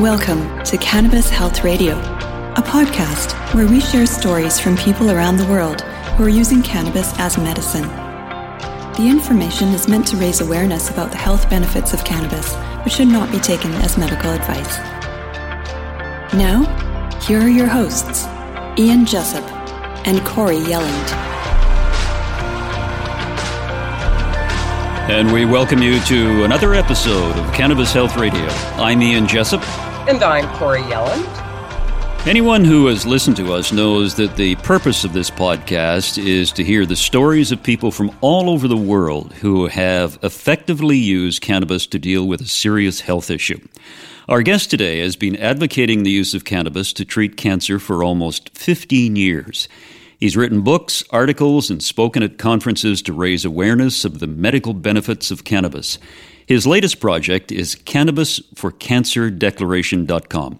Welcome to Cannabis Health Radio, a podcast where we share stories from people around the world who are using cannabis as medicine. The information is meant to raise awareness about the health benefits of cannabis, but should not be taken as medical advice. Now, here are your hosts, Ian Jessop and Corey Yelland. And we welcome you to another episode of Cannabis Health Radio. I'm Ian Jessop. And I'm Corey Yelland. Anyone who has listened to us knows that the purpose of this podcast is to hear the stories of people from all over the world who have effectively used cannabis to deal with a serious health issue. Our guest today has been advocating the use of cannabis to treat cancer for almost 15 years. He's written books, articles, and spoken at conferences to raise awareness of the medical benefits of cannabis. His latest project is CannabisForCancerDeclaration.com,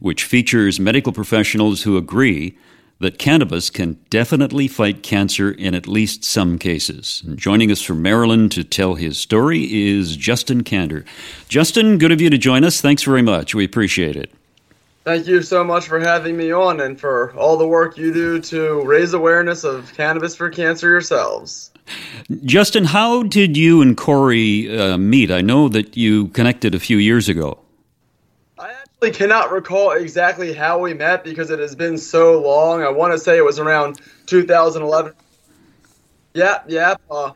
which features medical professionals who agree that cannabis can definitely fight cancer in at least some cases. And joining us from Maryland to tell his story is Justin Kander. Justin, good of you to join us. Thanks very much. We appreciate it. Thank you so much for having me on and for all the work you do to raise awareness of cannabis for cancer yourselves. Justin, how did you and Corey uh, meet? I know that you connected a few years ago. I actually cannot recall exactly how we met because it has been so long. I want to say it was around 2011. Yeah, yeah. Uh,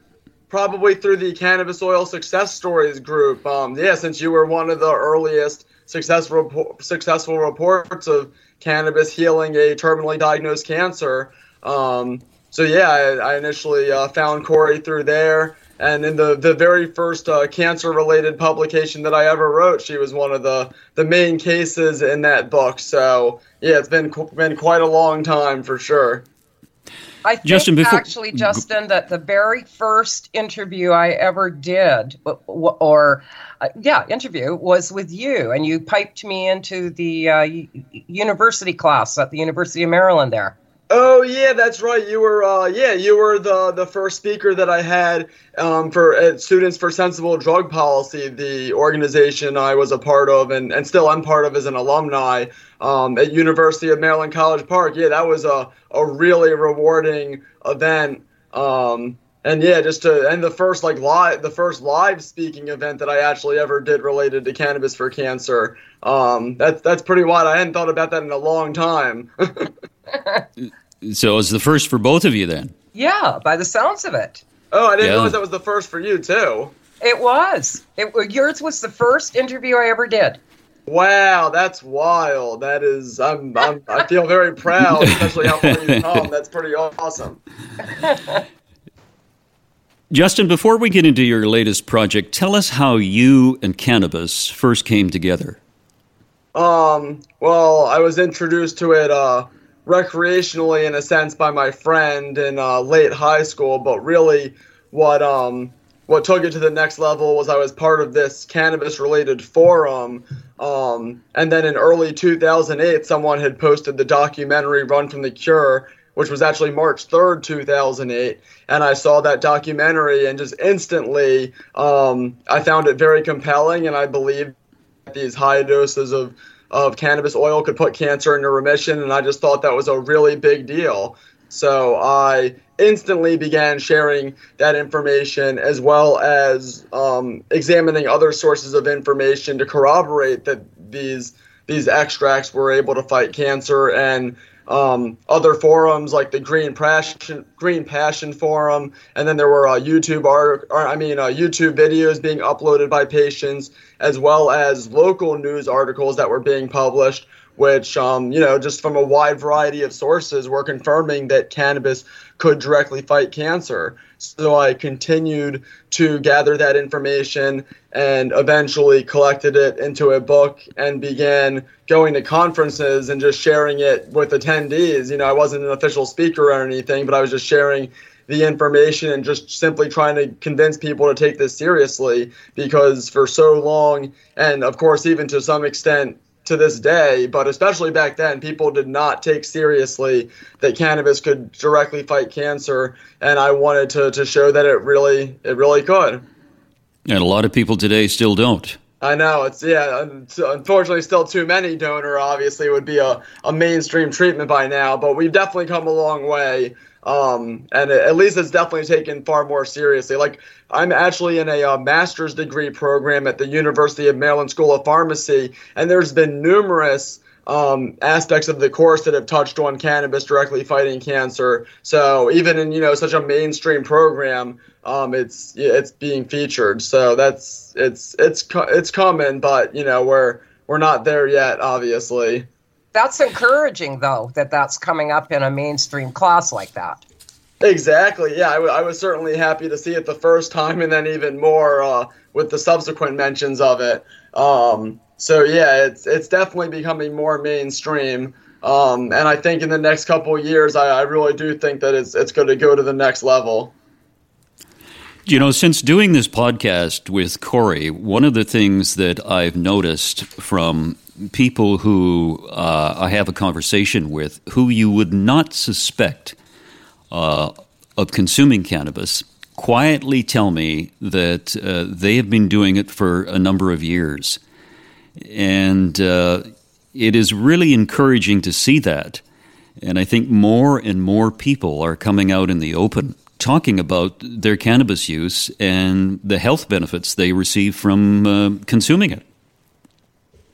probably through the Cannabis Oil Success Stories group. Um, yeah, since you were one of the earliest successful successful reports of cannabis healing a terminally diagnosed cancer. Um, so yeah, I, I initially uh, found Corey through there, and in the the very first uh, cancer related publication that I ever wrote, she was one of the the main cases in that book. So yeah, it's been been quite a long time for sure. I think Justin, before, actually, Justin, that the very first interview I ever did, or uh, yeah, interview was with you, and you piped me into the uh, university class at the University of Maryland there. Oh yeah, that's right. You were uh, yeah, you were the the first speaker that I had um, for uh, Students for Sensible Drug Policy, the organization I was a part of and, and still am part of as an alumni um, at University of Maryland College Park. Yeah, that was a, a really rewarding event. Um, and yeah, just to and the first like live the first live speaking event that I actually ever did related to cannabis for cancer. Um, that's that's pretty wild. I hadn't thought about that in a long time. so it was the first for both of you then? Yeah, by the sounds of it. Oh, I didn't yeah. realize that was the first for you too. It was. It yours was the first interview I ever did. Wow, that's wild. That is, I'm, I'm I feel very proud, especially how far you've come. That's pretty awesome. Justin, before we get into your latest project, tell us how you and cannabis first came together. Um, well, I was introduced to it uh, recreationally, in a sense, by my friend in uh, late high school. But really, what um, what took it to the next level was I was part of this cannabis-related forum. Um, and then in early 2008, someone had posted the documentary "Run from the Cure," which was actually March 3rd, 2008. And I saw that documentary and just instantly um, I found it very compelling. And I believed these high doses of, of cannabis oil could put cancer into remission. And I just thought that was a really big deal. So I instantly began sharing that information as well as um, examining other sources of information to corroborate that these these extracts were able to fight cancer and um, other forums like the Green Passion Green Passion Forum, and then there were uh, YouTube art, or, I mean uh, YouTube videos being uploaded by patients, as well as local news articles that were being published, which um, you know just from a wide variety of sources were confirming that cannabis could directly fight cancer. So I continued to gather that information and eventually collected it into a book and began going to conferences and just sharing it with attendees. You know, I wasn't an official speaker or anything, but I was just sharing the information and just simply trying to convince people to take this seriously because for so long, and of course, even to some extent, to this day, but especially back then, people did not take seriously that cannabis could directly fight cancer, and I wanted to, to show that it really it really could. And a lot of people today still don't. I know it's yeah. Unfortunately, still too many donor. Obviously, would be a, a mainstream treatment by now, but we've definitely come a long way. Um, and at least it's definitely taken far more seriously. Like I'm actually in a uh, master's degree program at the University of Maryland School of Pharmacy, and there's been numerous um, aspects of the course that have touched on cannabis directly fighting cancer. So even in you know such a mainstream program, um, it's it's being featured. So that's it's it's it's coming, but you know we're we're not there yet, obviously. That's encouraging, though, that that's coming up in a mainstream class like that. Exactly. Yeah, I, w- I was certainly happy to see it the first time, and then even more uh, with the subsequent mentions of it. Um, so yeah, it's it's definitely becoming more mainstream. Um, and I think in the next couple of years, I, I really do think that it's it's going to go to the next level. You know, since doing this podcast with Corey, one of the things that I've noticed from people who uh, I have a conversation with who you would not suspect uh, of consuming cannabis quietly tell me that uh, they have been doing it for a number of years. And uh, it is really encouraging to see that. And I think more and more people are coming out in the open talking about their cannabis use and the health benefits they receive from uh, consuming it.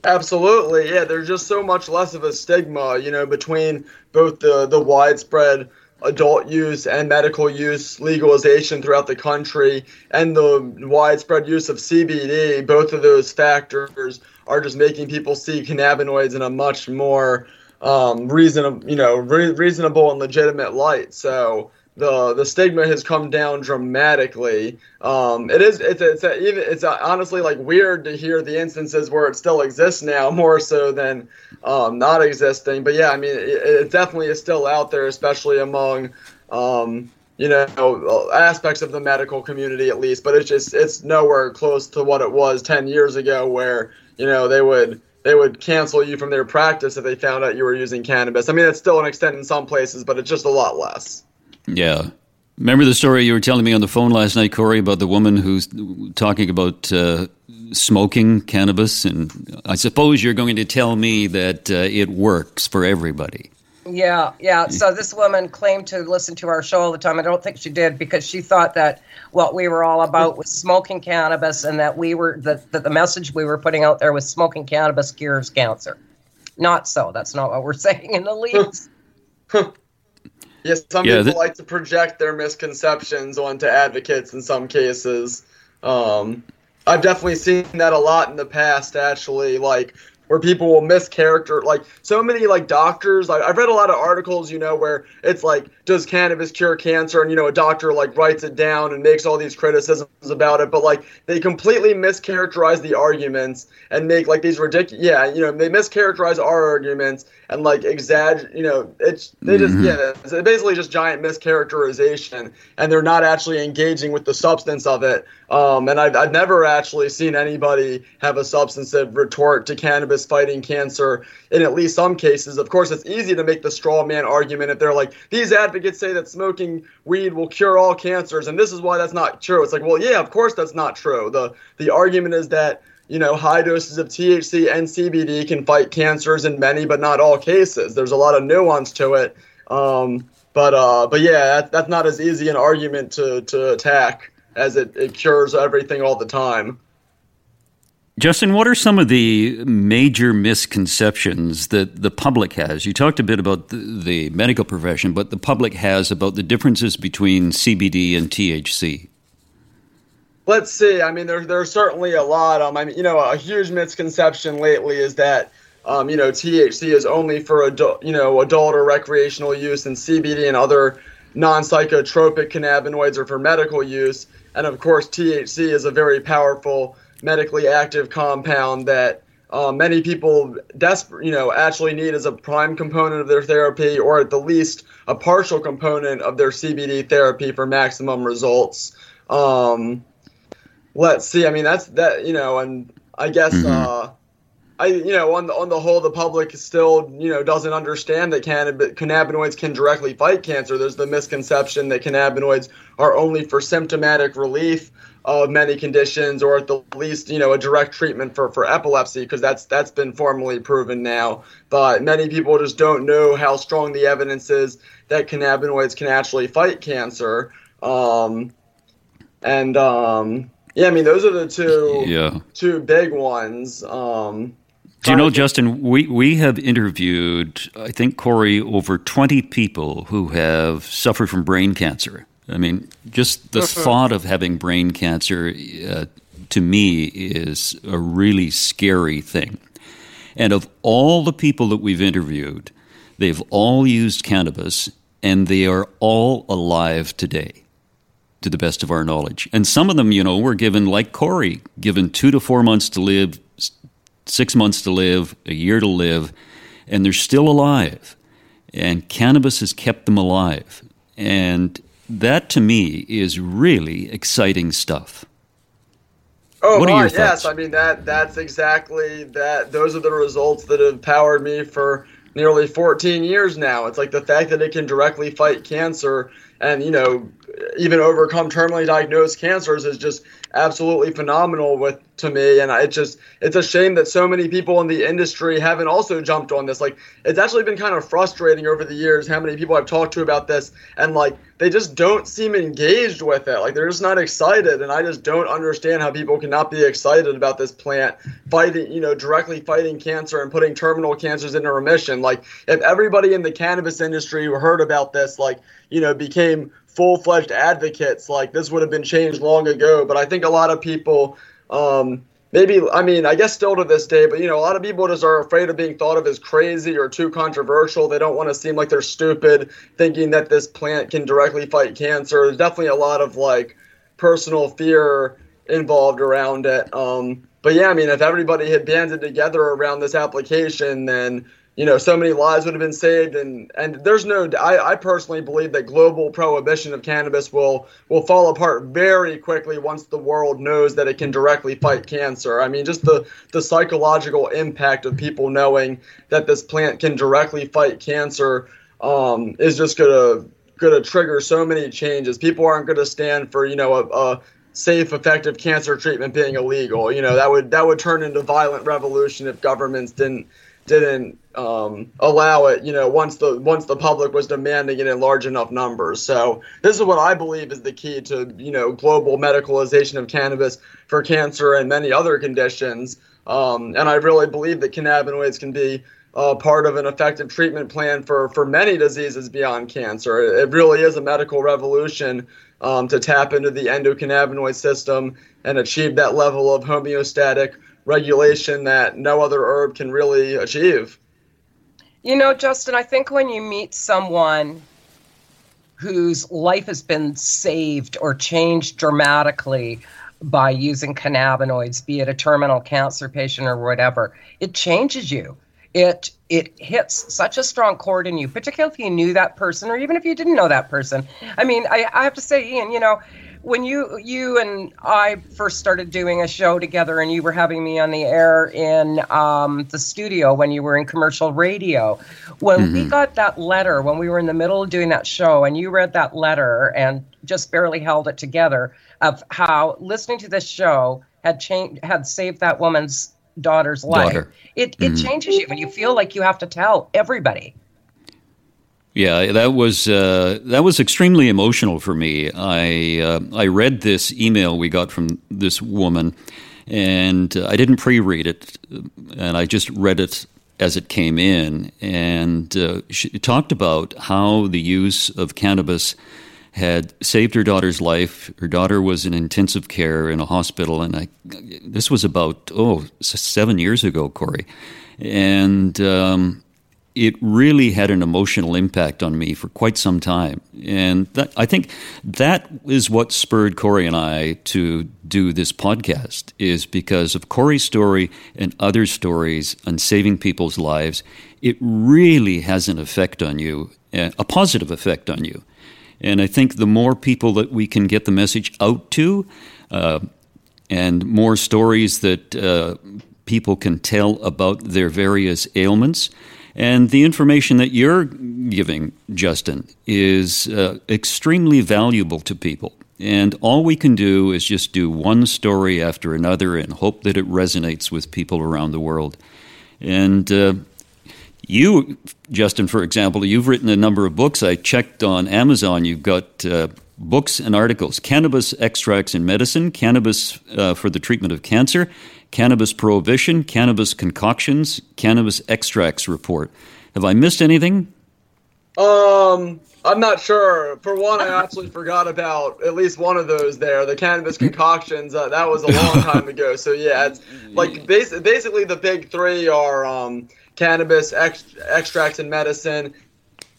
Absolutely, yeah. There's just so much less of a stigma, you know, between both the the widespread adult use and medical use legalization throughout the country and the widespread use of CBD. Both of those factors are just making people see cannabinoids in a much more um, reasonable, you know, re- reasonable and legitimate light. So the the stigma has come down dramatically. Um, it is it's it's a, even it's a, honestly like weird to hear the instances where it still exists now more so than um, not existing. But yeah, I mean it, it, definitely is still out there, especially among um, you know aspects of the medical community at least. But it's just it's nowhere close to what it was ten years ago, where you know they would they would cancel you from their practice if they found out you were using cannabis. I mean, it's still an extent in some places, but it's just a lot less. Yeah. Remember the story you were telling me on the phone last night, Corey, about the woman who's talking about uh, smoking cannabis? And I suppose you're going to tell me that uh, it works for everybody. Yeah, yeah. So this woman claimed to listen to our show all the time. I don't think she did because she thought that what we were all about was smoking cannabis and that we were that, that the message we were putting out there was smoking cannabis cures cancer. Not so. That's not what we're saying in the least. Yes, some yeah, people th- like to project their misconceptions onto advocates in some cases. Um, I've definitely seen that a lot in the past, actually. Like, where people will mischaracter like so many like doctors like i've read a lot of articles you know where it's like does cannabis cure cancer and you know a doctor like writes it down and makes all these criticisms about it but like they completely mischaracterize the arguments and make like these ridiculous yeah you know they mischaracterize our arguments and like exaggerate you know it's they just mm-hmm. yeah it's basically just giant mischaracterization and they're not actually engaging with the substance of it um, and I've, I've never actually seen anybody have a substantive retort to cannabis fighting cancer in at least some cases. Of course, it's easy to make the straw man argument if they're like, these advocates say that smoking weed will cure all cancers, and this is why that's not true. It's like, well, yeah, of course that's not true. The, the argument is that you know, high doses of THC and CBD can fight cancers in many, but not all cases. There's a lot of nuance to it. Um, but uh, but yeah, that, that's not as easy an argument to, to attack as it, it cures everything all the time. Justin, what are some of the major misconceptions that the public has? You talked a bit about the, the, medical profession, but the public has about the differences between CBD and THC. Let's see. I mean, there, there's certainly a lot. Um, I mean, you know, a huge misconception lately is that, um, you know, THC is only for adult, you know, adult or recreational use, and CBD and other non-psychotropic cannabinoids are for medical use. And of course, THC is a very powerful medically active compound that uh, many people desperate, you know, actually need as a prime component of their therapy, or at the least a partial component of their CBD therapy for maximum results. Um, let's see. I mean, that's that. You know, and I guess mm-hmm. uh, I, you know, on the on the whole, the public still, you know, doesn't understand that cannab- cannabinoids can directly fight cancer. There's the misconception that cannabinoids are only for symptomatic relief of many conditions, or at the least, you know, a direct treatment for for epilepsy, because that's that's been formally proven now. But many people just don't know how strong the evidence is that cannabinoids can actually fight cancer. Um, and um, yeah, I mean, those are the two yeah. two big ones. Um, do you know, Justin, we, we have interviewed, I think, Corey, over 20 people who have suffered from brain cancer. I mean, just the mm-hmm. thought of having brain cancer uh, to me is a really scary thing. And of all the people that we've interviewed, they've all used cannabis and they are all alive today, to the best of our knowledge. And some of them, you know, were given, like Corey, given two to four months to live, six months to live, a year to live, and they're still alive. And cannabis has kept them alive. And that to me is really exciting stuff. Oh, what your yes. I mean that that's exactly that. Those are the results that have powered me for nearly 14 years now. It's like the fact that it can directly fight cancer and you know even overcome terminally diagnosed cancers is just absolutely phenomenal with to me. And it just it's a shame that so many people in the industry haven't also jumped on this. Like it's actually been kind of frustrating over the years how many people I've talked to about this and like they just don't seem engaged with it. Like they're just not excited. And I just don't understand how people cannot be excited about this plant fighting you know directly fighting cancer and putting terminal cancers into remission. Like if everybody in the cannabis industry heard about this like you know became full fledged advocates, like this would have been changed long ago. But I think a lot of people, um, maybe, I mean, I guess still to this day, but you know, a lot of people just are afraid of being thought of as crazy or too controversial. They don't want to seem like they're stupid, thinking that this plant can directly fight cancer. There's definitely a lot of like personal fear involved around it. Um, but yeah, I mean, if everybody had banded together around this application, then you know, so many lives would have been saved, and and there's no. I, I personally believe that global prohibition of cannabis will will fall apart very quickly once the world knows that it can directly fight cancer. I mean, just the the psychological impact of people knowing that this plant can directly fight cancer um, is just gonna gonna trigger so many changes. People aren't gonna stand for you know a, a safe, effective cancer treatment being illegal. You know that would that would turn into violent revolution if governments didn't didn't um, allow it. You know, once the once the public was demanding it in large enough numbers. So this is what I believe is the key to you know global medicalization of cannabis for cancer and many other conditions. Um, and I really believe that cannabinoids can be uh, part of an effective treatment plan for for many diseases beyond cancer. It, really is a medical revolution um, to tap into the endocannabinoid system and achieve that level of homeostatic regulation that no other herb can really achieve. You know, Justin, I think when you meet someone whose life has been saved or changed dramatically by using cannabinoids, be it a terminal cancer patient or whatever, it changes you. It it hits such a strong chord in you, particularly if you knew that person or even if you didn't know that person. I mean, I, I have to say, Ian, you know, when you you and I first started doing a show together, and you were having me on the air in um, the studio when you were in commercial radio, when mm-hmm. we got that letter when we were in the middle of doing that show, and you read that letter and just barely held it together of how listening to this show had changed had saved that woman's daughter's life. Daughter. It it mm-hmm. changes you, and you feel like you have to tell everybody. Yeah, that was uh, that was extremely emotional for me. I uh, I read this email we got from this woman, and uh, I didn't pre-read it, and I just read it as it came in, and uh, she talked about how the use of cannabis had saved her daughter's life. Her daughter was in intensive care in a hospital, and I this was about oh seven years ago, Corey, and. Um, it really had an emotional impact on me for quite some time. And that, I think that is what spurred Corey and I to do this podcast is because of Corey's story and other stories on saving people's lives. It really has an effect on you, a positive effect on you. And I think the more people that we can get the message out to, uh, and more stories that uh, people can tell about their various ailments. And the information that you're giving, Justin, is uh, extremely valuable to people. And all we can do is just do one story after another and hope that it resonates with people around the world. And uh, you, Justin, for example, you've written a number of books. I checked on Amazon. You've got uh, books and articles Cannabis Extracts in Medicine, Cannabis uh, for the Treatment of Cancer, Cannabis Prohibition, Cannabis Concoctions, Cannabis Extracts Report. Have I missed anything? Um, I'm not sure. For one, I actually forgot about at least one of those there. The cannabis concoctions. Uh, that was a long time ago. So yeah, it's like bas- basically the big three are um, cannabis ex- extracts and medicine,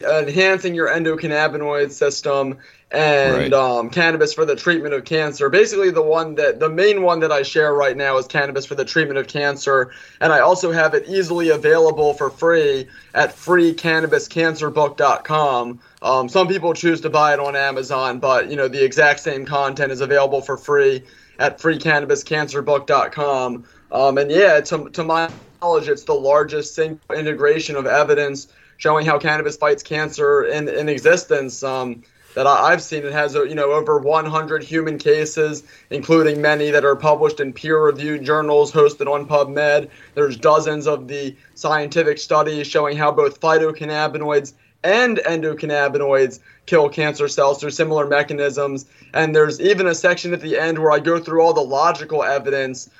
enhancing your endocannabinoid system, and right. um, cannabis for the treatment of cancer. Basically, the one that the main one that I share right now is cannabis for the treatment of cancer, and I also have it easily available for free at freecannabiscancerbook.com. Um, some people choose to buy it on Amazon, but you know the exact same content is available for free at freecannabiscancerbook.com. Um, and yeah, to, to my knowledge, it's the largest single integration of evidence showing how cannabis fights cancer in, in existence. Um, that I've seen. It has you know over 100 human cases, including many that are published in peer-reviewed journals hosted on PubMed. There's dozens of the scientific studies showing how both phytocannabinoids and endocannabinoids kill cancer cells through similar mechanisms. And there's even a section at the end where I go through all the logical evidence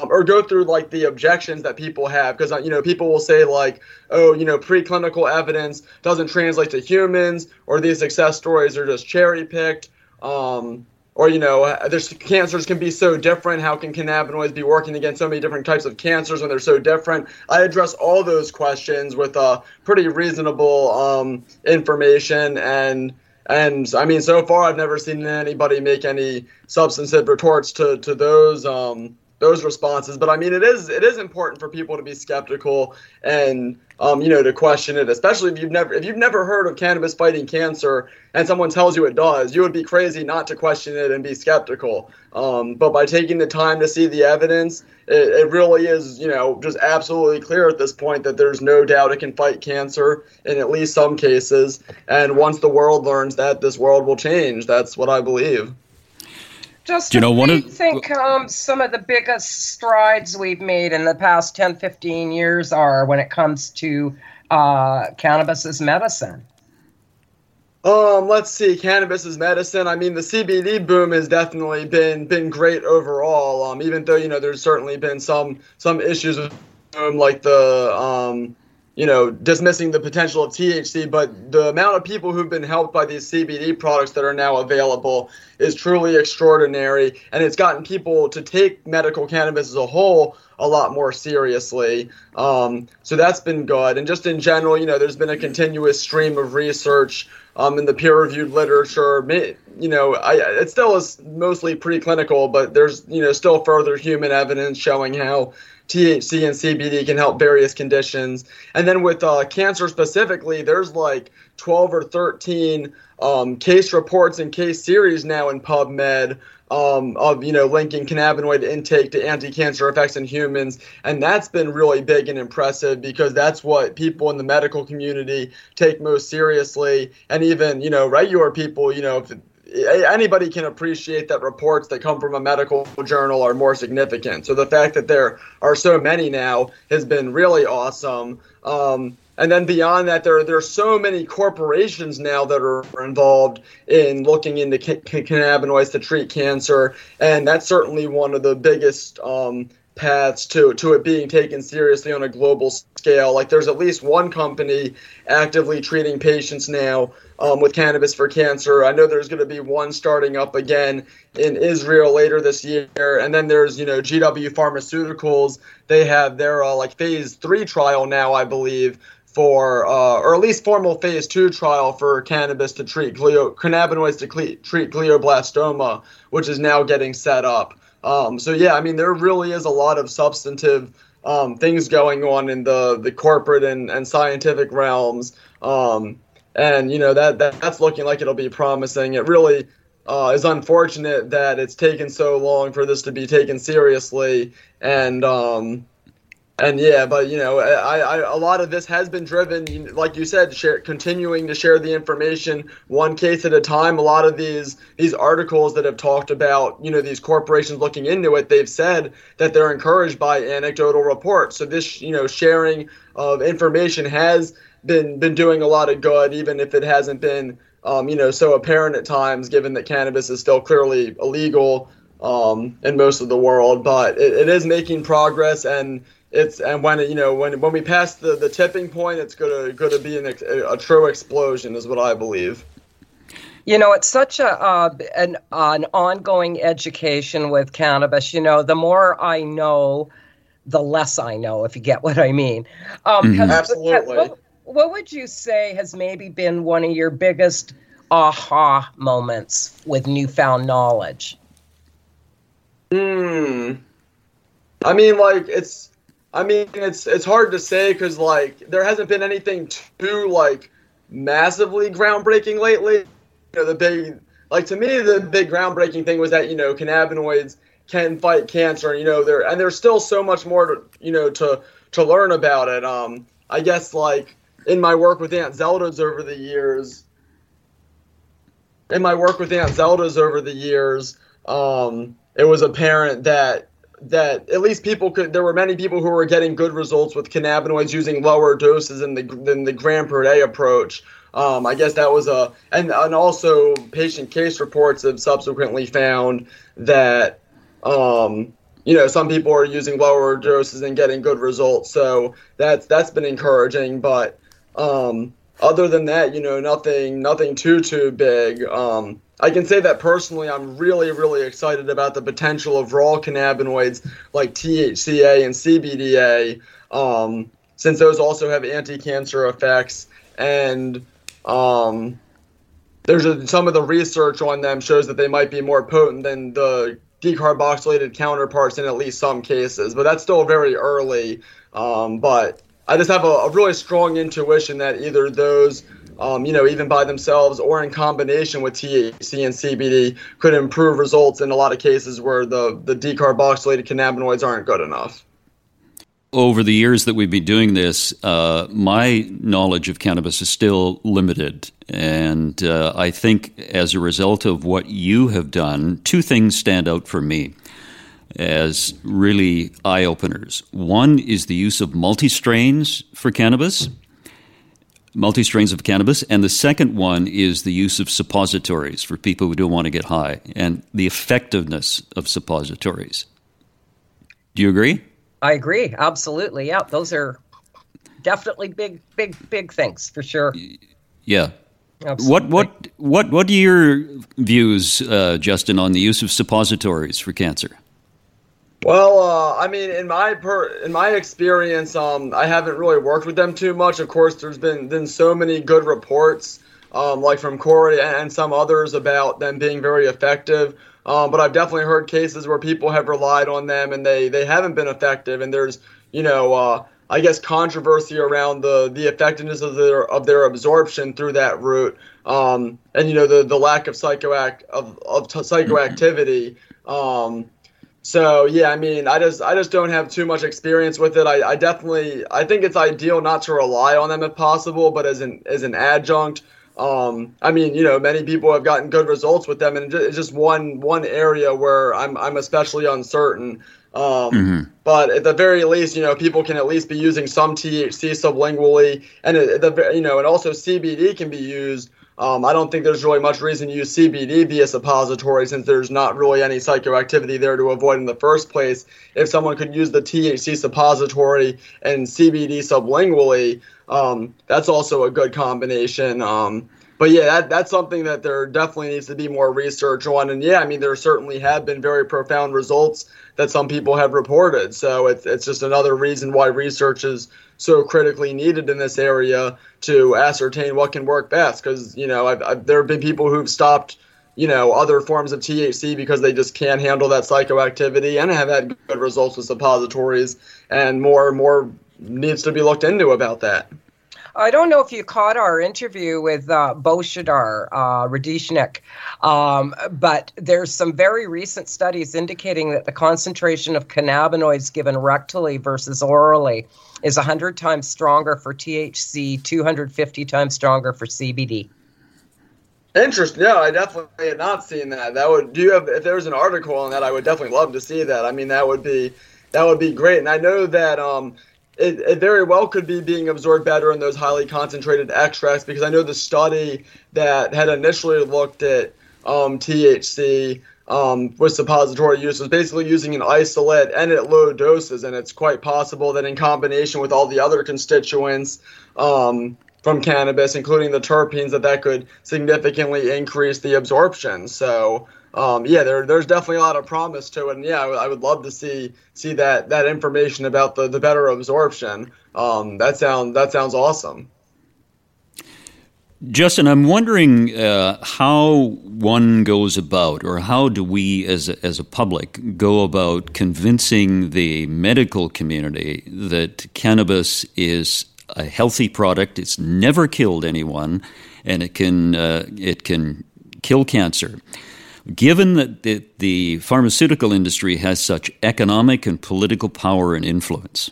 or go through like the objections that people have. Because uh, you know people will say like oh you know preclinical evidence doesn't translate to humans or these success stories are just cherry picked um, or you know there's cancers can be so different. How can cannabinoids be working against so many different types of cancers when they're so different? I address all those questions with uh, pretty reasonable um, information. And and I mean, so far I've never seen anybody make any substantive retorts to to those um, those responses. But I mean, it is it is important for people to be skeptical and um, you know to question it, especially if you've never if you've never heard of cannabis fighting cancer and someone tells you it does, you would be crazy not to question it and be skeptical. Um, but by taking the time to see the evidence, it, it really is you know just absolutely clear at this point that there's no doubt it can fight cancer in at least some cases. And once the world learns that, this world will change. That's what I believe. Just you know, one of think um, some of the biggest strides we've made in the past 10, 15 years are when it comes to uh, cannabis as medicine. Um, let's see, cannabis as medicine. I mean, the CBD boom has definitely been been great overall. Um, even though you know there's certainly been some some issues with boom, like the um, you know, dismissing the potential of THC, but the amount of people who've been helped by these CBD products that are now available is truly extraordinary. And it's gotten people to take medical cannabis as a whole a lot more seriously. Um, so that's been good. And just in general, you know, there's been a continuous stream of research um, in the peer-reviewed literature. You know, I, it still is mostly preclinical, but there's, you know, still further human evidence showing how THC and CBD can help various conditions. And then with uh, cancer specifically, there's like 12 or 13 um, case reports and case series now in PubMed um, of you know linking cannabinoid intake to anti-cancer effects in humans, and that's been really big and impressive because that's what people in the medical community take most seriously, and even you know regular people, you know. If, anybody can appreciate that reports that come from a medical journal are more significant. So the fact that there are so many now has been really awesome. Um, and then beyond that, there there are so many corporations now that are involved in looking into cannabinoids to treat cancer, and that's certainly one of the biggest um, paths to to it being taken seriously on a global scale. Like there's at least one company actively treating patients now um, with cannabis for cancer. I know there's going to be one starting up again in Israel later this year, and then there's you know GW Pharmaceuticals. They have their uh, like phase three trial now, I believe. For, uh, or at least formal phase two trial for cannabis to treat glio, cannabinoids to treat glioblastoma, which is now getting set up. Um, so yeah, I mean, there really is a lot of substantive um, things going on in the the corporate and, and scientific realms. Um, and you know that, that that's looking like it'll be promising. It really uh, is unfortunate that it's taken so long for this to be taken seriously, and um, and yeah, but you know, I, I, a lot of this has been driven, like you said, share, continuing to share the information one case at a time. A lot of these these articles that have talked about, you know, these corporations looking into it, they've said that they're encouraged by anecdotal reports. So this, you know, sharing of information has been been doing a lot of good, even if it hasn't been, um, you know, so apparent at times, given that cannabis is still clearly illegal um, in most of the world. But it, it is making progress and it's and when you know when when we pass the the tipping point, it's gonna gonna be an, a, a true explosion, is what I believe. You know, it's such a uh, an an ongoing education with cannabis. You know, the more I know, the less I know. If you get what I mean. Um, mm-hmm. has, Absolutely. Has, what, what would you say has maybe been one of your biggest aha moments with newfound knowledge? Hmm. I mean, like it's I mean, it's it's hard to say because like there hasn't been anything too like massively groundbreaking lately. You know, the big like to me the big groundbreaking thing was that you know cannabinoids can fight cancer. You know, there and there's still so much more to you know to to learn about it. Um, I guess like in my work with Aunt Zelda's over the years, in my work with Aunt Zelda's over the years, um, it was apparent that that at least people could there were many people who were getting good results with cannabinoids using lower doses than the than the gram per day approach. Um, I guess that was a and and also patient case reports have subsequently found that um, you know some people are using lower doses and getting good results. So that's that's been encouraging. But um, other than that, you know, nothing nothing too too big. Um, I can say that personally, I'm really, really excited about the potential of raw cannabinoids like THCA and CBDA, um, since those also have anti-cancer effects. And um, there's a, some of the research on them shows that they might be more potent than the decarboxylated counterparts in at least some cases, but that's still very early. Um, but I just have a, a really strong intuition that either those um, you know, even by themselves or in combination with THC and CBD, could improve results in a lot of cases where the, the decarboxylated cannabinoids aren't good enough. Over the years that we've been doing this, uh, my knowledge of cannabis is still limited. And uh, I think as a result of what you have done, two things stand out for me as really eye openers. One is the use of multi strains for cannabis multi strains of cannabis, and the second one is the use of suppositories for people who don't want to get high, and the effectiveness of suppositories. Do you agree? I agree, absolutely. Yeah, those are definitely big, big, big things for sure. Yeah. Absolutely. What what what what are your views, uh, Justin, on the use of suppositories for cancer? Well, uh, I mean, in my per in my experience, um, I haven't really worked with them too much. Of course, there's been been so many good reports, um, like from Corey and some others about them being very effective. Um, but I've definitely heard cases where people have relied on them and they they haven't been effective. And there's you know uh, I guess controversy around the the effectiveness of their of their absorption through that route. Um, and you know the the lack of psychoact of of psychoactivity. Um, so yeah, I mean, I just I just don't have too much experience with it. I, I definitely I think it's ideal not to rely on them if possible, but as an as an adjunct. Um, I mean, you know, many people have gotten good results with them, and it's just one one area where I'm I'm especially uncertain. Um, mm-hmm. But at the very least, you know, people can at least be using some THC sublingually, and at the you know, and also CBD can be used um, I don't think there's really much reason to use CBD via suppository since there's not really any psychoactivity there to avoid in the first place. If someone could use the THC suppository and CBD sublingually, um, that's also a good combination. Um, but yeah, that, that's something that there definitely needs to be more research on. And yeah, I mean, there certainly have been very profound results that some people have reported. So it's, it's just another reason why research is so critically needed in this area to ascertain what can work best. Because, you know, I've, I've, there have been people who've stopped, you know, other forms of THC because they just can't handle that psychoactivity and have had good results with suppositories. And more and more needs to be looked into about that. I don't know if you caught our interview with uh, Boshidar uh, Radishnik, um, but there's some very recent studies indicating that the concentration of cannabinoids given rectally versus orally is 100 times stronger for THC, 250 times stronger for CBD. Interesting. Yeah, I definitely had not seen that. That would do you have if there was an article on that, I would definitely love to see that. I mean, that would be that would be great. And I know that um, it, it, very well could be being absorbed better in those highly concentrated extracts because I know the study that had initially looked at um, THC um, with suppository use was basically using an isolate and at low doses, and it's quite possible that in combination with all the other constituents um, from cannabis, including the terpenes, that that could significantly increase the absorption. So um, yeah, there, there's definitely a lot of promise to it, and yeah, I, I, would love to see see that that information about the, the better absorption. Um, that sound that sounds awesome. Justin, I'm wondering uh, how one goes about, or how do we as a, as a public go about convincing the medical community that cannabis is a healthy product, it's never killed anyone, and it can uh, it can kill cancer. Given that the, the pharmaceutical industry has such economic and political power and influence?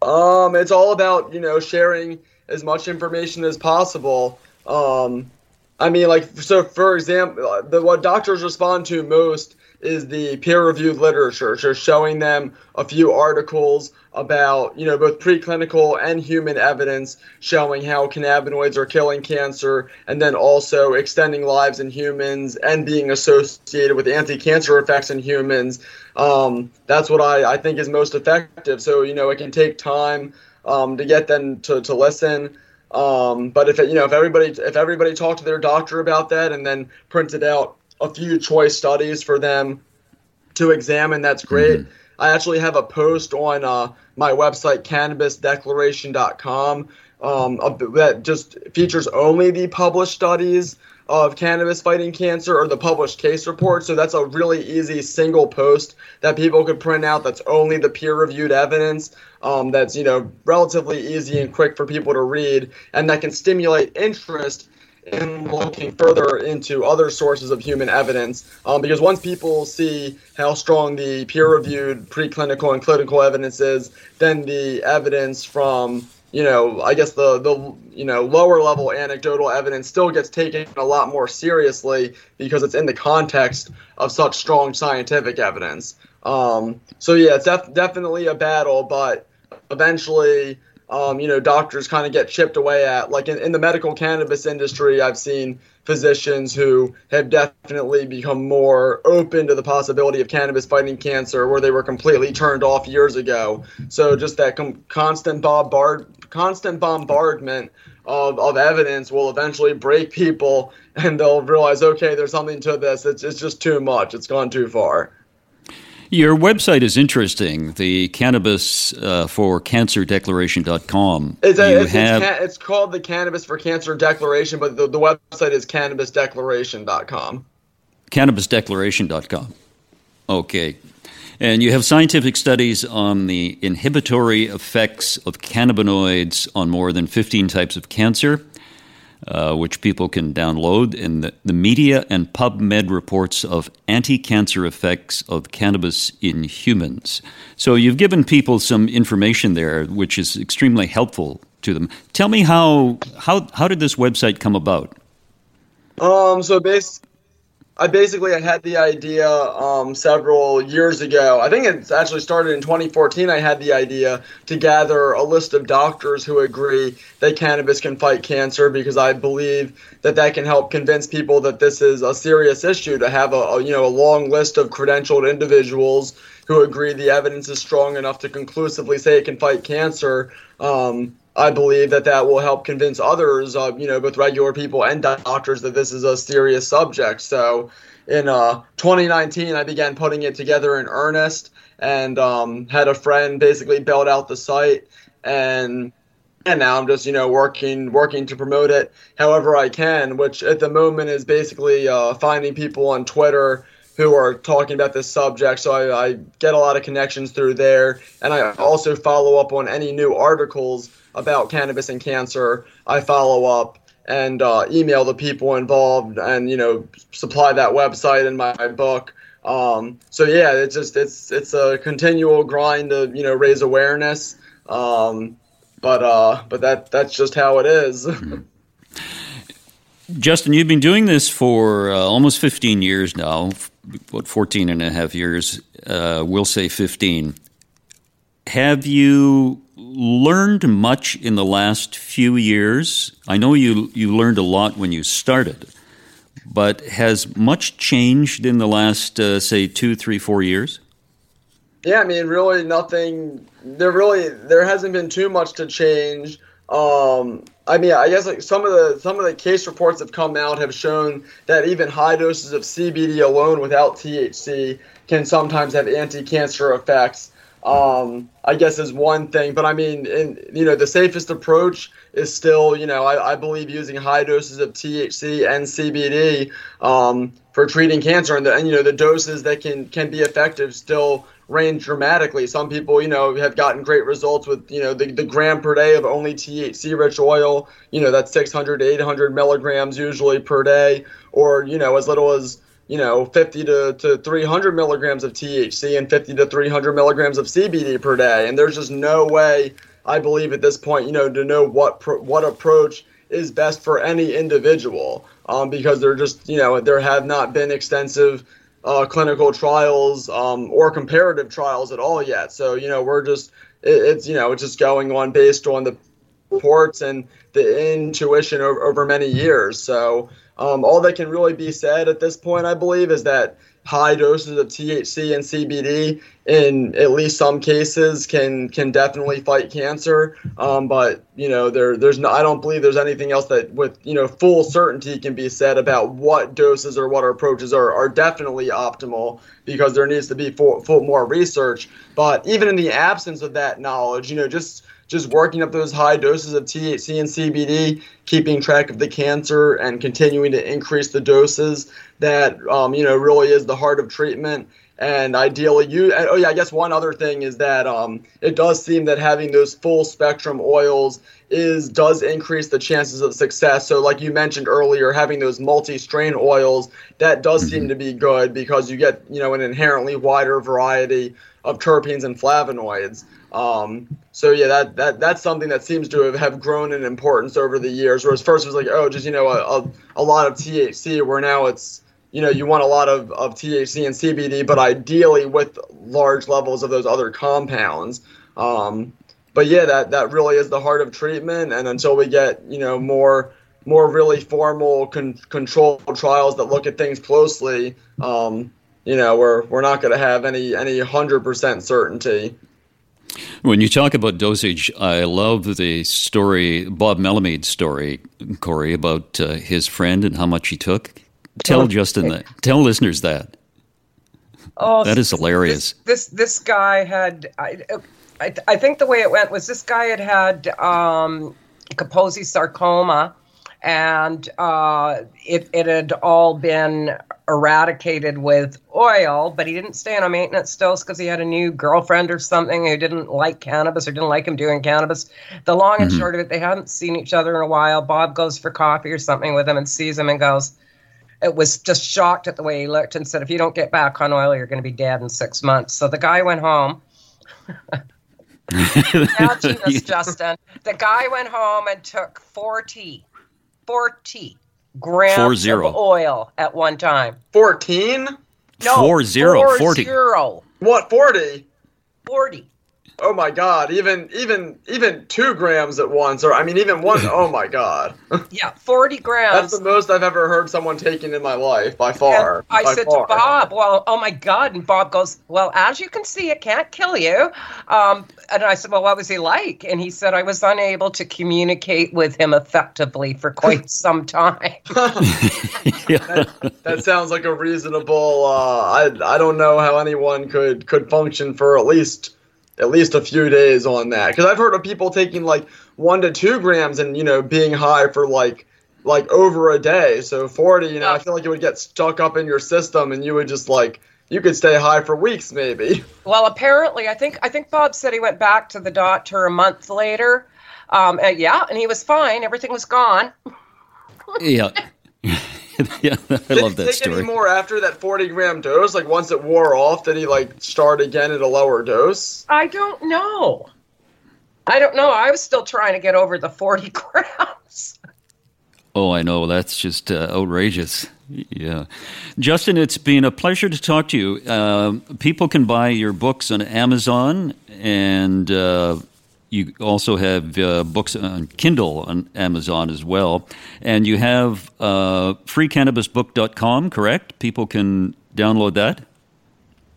Um, it's all about you know sharing as much information as possible. Um, I mean, like so. For example, the, what doctors respond to most is the peer-reviewed literature, so showing them a few articles about you know both preclinical and human evidence showing how cannabinoids are killing cancer and then also extending lives in humans and being associated with anti-cancer effects in humans. Um, that's what I, I think is most effective. So you know it can take time um, to get them to, to listen. Um, but if it, you know if everybody if everybody talked to their doctor about that and then printed out a few choice studies for them to examine that's great mm-hmm I actually have a post on uh, my website, cannabisdeclaration.com, um, that just features only the published studies of cannabis fighting cancer or the published case report. So that's a really easy single post that people could print out. That's only the peer-reviewed evidence. Um, that's you know relatively easy and quick for people to read, and that can stimulate interest in looking further into other sources of human evidence. Um, because once people see how strong the peer-reviewed preclinical and clinical evidence is, then the evidence from you know, I guess the the you know lower level anecdotal evidence still gets taken a lot more seriously because it's in the context of such strong scientific evidence. Um, so yeah, it's def- definitely a battle, but eventually um, you know, doctors kind of get chipped away at. Like in, in the medical cannabis industry, I've seen physicians who have definitely become more open to the possibility of cannabis fighting cancer, where they were completely turned off years ago. So just that com- constant bombard, constant bombardment of, of evidence will eventually break people, and they'll realize, okay, there's something to this. It's, it's just too much. It's gone too far. Your website is interesting. The cannabis uh, for cancer declaration.com. It's, a, it's, have... it's, it's, called the Cannabis for Cancer Declaration, but the, the website is cannabisdeclaration.com. Cannabisdeclaration.com. Okay. And you have scientific studies on the inhibitory effects of cannabinoids on more than 15 types of cancer uh, which people can download, and the, the media and PubMed reports of anti cancer effects of cannabis in humans. So you've given people some information there, which is extremely helpful to them. Tell me how how how did this website come about? Um, so basically I basically I had the idea um, several years ago. I think it's actually started in 2014. I had the idea to gather a list of doctors who agree that cannabis can fight cancer because I believe that that can help convince people that this is a serious issue. To have a, a you know a long list of credentialed individuals who agree the evidence is strong enough to conclusively say it can fight cancer. Um, I believe that that will help convince others, uh, you know, both regular people and doctors, that this is a serious subject. So, in uh, 2019, I began putting it together in earnest, and um, had a friend basically build out the site, and and now I'm just you know working working to promote it however I can, which at the moment is basically uh, finding people on Twitter who are talking about this subject. So I, I, get a lot of connections through there, and I also follow up on any new articles about cannabis and cancer. I follow up and uh, email the people involved, and you know supply that website in my book. Um, so yeah, it's just it's it's a continual grind to you know raise awareness. Um, but uh, but that that's just how it is. Justin, you've been doing this for uh, almost 15 years now, what, 14 and a half years? Uh, we'll say 15. Have you learned much in the last few years? I know you, you learned a lot when you started, but has much changed in the last, uh, say, two, three, four years? Yeah, I mean, really nothing. There really there hasn't been too much to change. Um, I mean, I guess like some of the some of the case reports that have come out have shown that even high doses of CBD alone without THC can sometimes have anti-cancer effects. Um, I guess is one thing, but I mean, in, you know, the safest approach is still, you know, I, I believe using high doses of THC and CBD um, for treating cancer, and, the, and you know, the doses that can can be effective still range dramatically. Some people, you know, have gotten great results with, you know, the, the gram per day of only THC rich oil. You know, that's 600 to 800 milligrams usually per day, or, you know, as little as, you know, 50 to, to 300 milligrams of THC and 50 to 300 milligrams of CBD per day. And there's just no way, I believe at this point, you know, to know what pro- what approach is best for any individual um, because there just, you know, there have not been extensive uh, clinical trials um, or comparative trials at all yet. So you know we're just it, it's you know it's just going on based on the reports and the intuition over, over many years. So um, all that can really be said at this point, I believe, is that high doses of THC and CBD in at least some cases can can definitely fight cancer. Um, but you know, there there's no I don't believe there's anything else that with you know full certainty can be said about what doses or what approaches are are definitely optimal because there needs to be full, full more research. But even in the absence of that knowledge, you know, just just working up those high doses of THC and CBD, keeping track of the cancer, and continuing to increase the doses that um, you know really is the heart of treatment. And ideally, you. And, oh yeah, I guess one other thing is that um, it does seem that having those full spectrum oils is does increase the chances of success. So, like you mentioned earlier, having those multi-strain oils that does mm-hmm. seem to be good because you get you know an inherently wider variety of terpenes and flavonoids. Um, so yeah, that, that that's something that seems to have, have grown in importance over the years. Whereas first it was like, oh, just you know, a, a, a lot of THC. Where now it's you know you want a lot of, of THC and CBD, but ideally with large levels of those other compounds. Um, but yeah, that that really is the heart of treatment. And until we get you know more more really formal con- controlled trials that look at things closely, um, you know, we're we're not going to have any any hundred percent certainty. When you talk about dosage, I love the story, Bob Melamede's story, Corey, about uh, his friend and how much he took. Tell oh, Justin that. Tell listeners that. Oh, that is hilarious. This this, this guy had, I, I, I, think the way it went was this guy had had um, Kaposi sarcoma, and uh, it, it had all been eradicated with oil, but he didn't stay on a maintenance dose because he had a new girlfriend or something who didn't like cannabis or didn't like him doing cannabis. The long and mm-hmm. short of it, they hadn't seen each other in a while. Bob goes for coffee or something with him and sees him and goes, it was just shocked at the way he looked and said, if you don't get back on oil, you're going to be dead in six months. So the guy went home. Imagine this, Justin. The guy went home and took 40 40 grams four zero. of oil at one time. 14? No, four zero. Four 40. Zero. What, 40? 40 oh my god even even even two grams at once or i mean even one oh my god. Yeah 40 grams. That's the most i've ever heard someone taking in my life by far and i by said far. to bob well oh my god and bob goes well as you can see it can't kill you. Um, and i said well what was he like? And he said i was unable to communicate with him effectively for quite some time. That, that, sounds like a reasonable uh, I, I don't know how anyone could could function for at least at least a few days on that because I've heard of people taking like one to two grams and you know being high for like like over a day. So 40, you know, I feel like it would get stuck up in your system and you would just like you could stay high for weeks maybe. Well, apparently, I think I think Bob said he went back to the doctor a month later. Um, and yeah, and he was fine. Everything was gone. yeah. yeah, I love that take story. Any more after that 40 gram dose? Like once it wore off, did he like start again at a lower dose? I don't know. I don't know. I was still trying to get over the 40 grams. Oh, I know. That's just uh, outrageous. Yeah. Justin, it's been a pleasure to talk to you. Uh, people can buy your books on Amazon, and uh, you also have uh, books on Kindle on Amazon as well. And you have uh, freecannabisbook.com, correct? People can download that?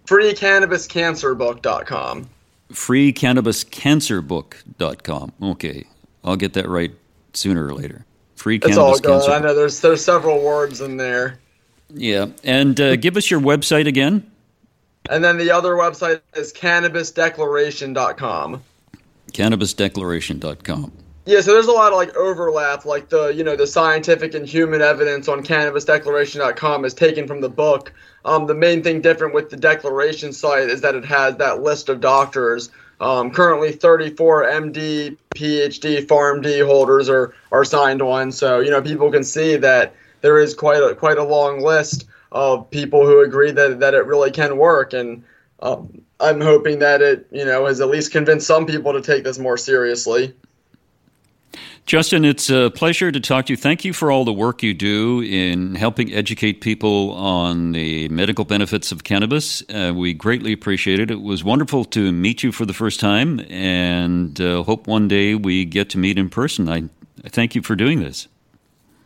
Freecannabiscancerbook.com. Freecannabiscancerbook.com. Okay. I'll get that right sooner or later. Free It's all good. I know there's there's several words in there. Yeah, and uh, give us your website again. And then the other website is cannabisdeclaration.com. Cannabisdeclaration.com. Yeah, so there's a lot of like overlap, like the you know the scientific and human evidence on cannabisdeclaration.com is taken from the book. Um, the main thing different with the declaration site is that it has that list of doctors um, currently, 34 MD, PhD, PharmD holders are are signed on. So you know people can see that there is quite a quite a long list of people who agree that that it really can work, and um, I'm hoping that it you know has at least convinced some people to take this more seriously. Justin, it's a pleasure to talk to you. Thank you for all the work you do in helping educate people on the medical benefits of cannabis. Uh, we greatly appreciate it. It was wonderful to meet you for the first time, and uh, hope one day we get to meet in person. I, I thank you for doing this.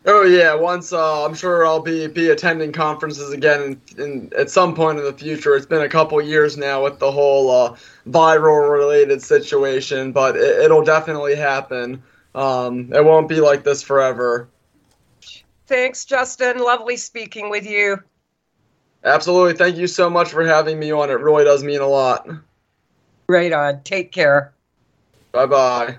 Oh yeah, once uh, I'm sure I'll be be attending conferences again in, in, at some point in the future. It's been a couple years now with the whole uh, viral related situation, but it, it'll definitely happen. Um, it won't be like this forever. Thanks, Justin. Lovely speaking with you. Absolutely. Thank you so much for having me on. It really does mean a lot. Right on. Take care. Bye bye.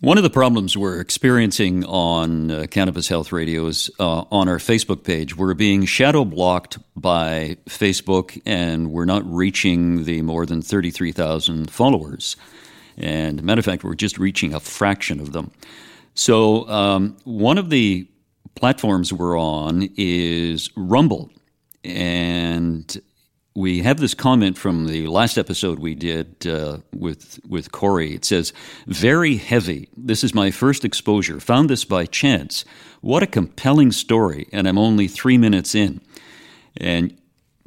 One of the problems we're experiencing on uh, Cannabis Health Radio is uh, on our Facebook page. We're being shadow blocked by Facebook and we're not reaching the more than 33,000 followers. And matter of fact, we're just reaching a fraction of them. So um, one of the platforms we're on is Rumble. And we have this comment from the last episode we did uh, with with Corey. It says, "Very heavy. This is my first exposure. Found this by chance. What a compelling story, and I'm only three minutes in." And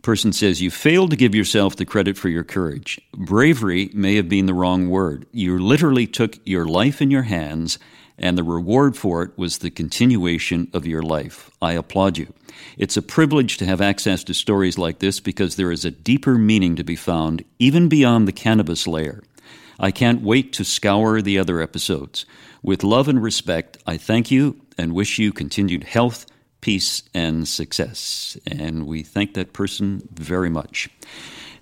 person says, You failed to give yourself the credit for your courage. Bravery may have been the wrong word. You literally took your life in your hands, and the reward for it was the continuation of your life. I applaud you. It's a privilege to have access to stories like this because there is a deeper meaning to be found, even beyond the cannabis layer. I can't wait to scour the other episodes. With love and respect, I thank you and wish you continued health peace, and success. And we thank that person very much.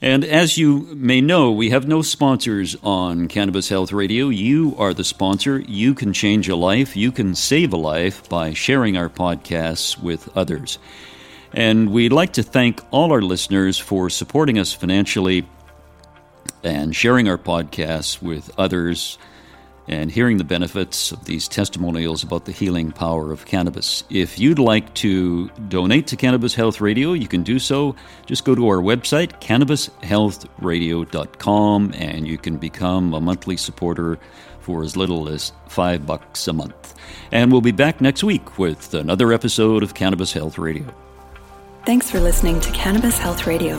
And as you may know, we have no sponsors on Cannabis Health Radio. You are the sponsor. You can change a life. You can save a life by sharing our podcasts with others. And we'd like to thank all our listeners for supporting us financially and sharing our podcasts with others and hearing the benefits of these testimonials about the healing power of cannabis. If you'd like to donate to Cannabis Health Radio, you can do so. Just go to our website, cannabishealthradio.com, and you can become a monthly supporter for as little as five bucks a month. And we'll be back next week with another episode of Cannabis Health Radio. Thanks for listening to Cannabis Health Radio.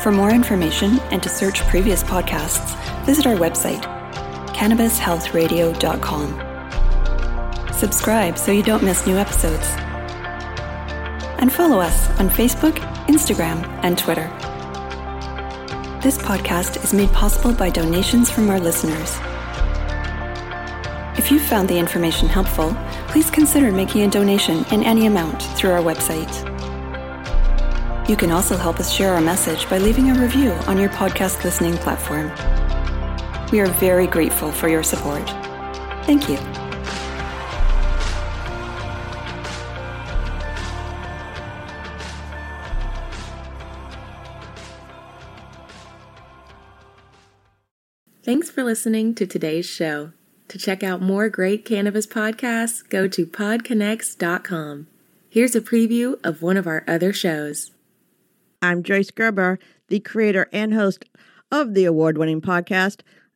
For more information and to search previous podcasts, visit our website cannabishealthradio.com. Subscribe so you don't miss new episodes. And follow us on Facebook, Instagram, and Twitter. This podcast is made possible by donations from our listeners. If you found the information helpful, please consider making a donation in any amount through our website. You can also help us share our message by leaving a review on your podcast listening platform. We are very grateful for your support. Thank you. Thanks for listening to today's show. To check out more great cannabis podcasts, go to podconx.com. Here's a preview of one of our other shows. I'm Joyce Gerber, the creator and host of the award winning podcast,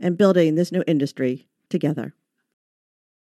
and building this new industry together.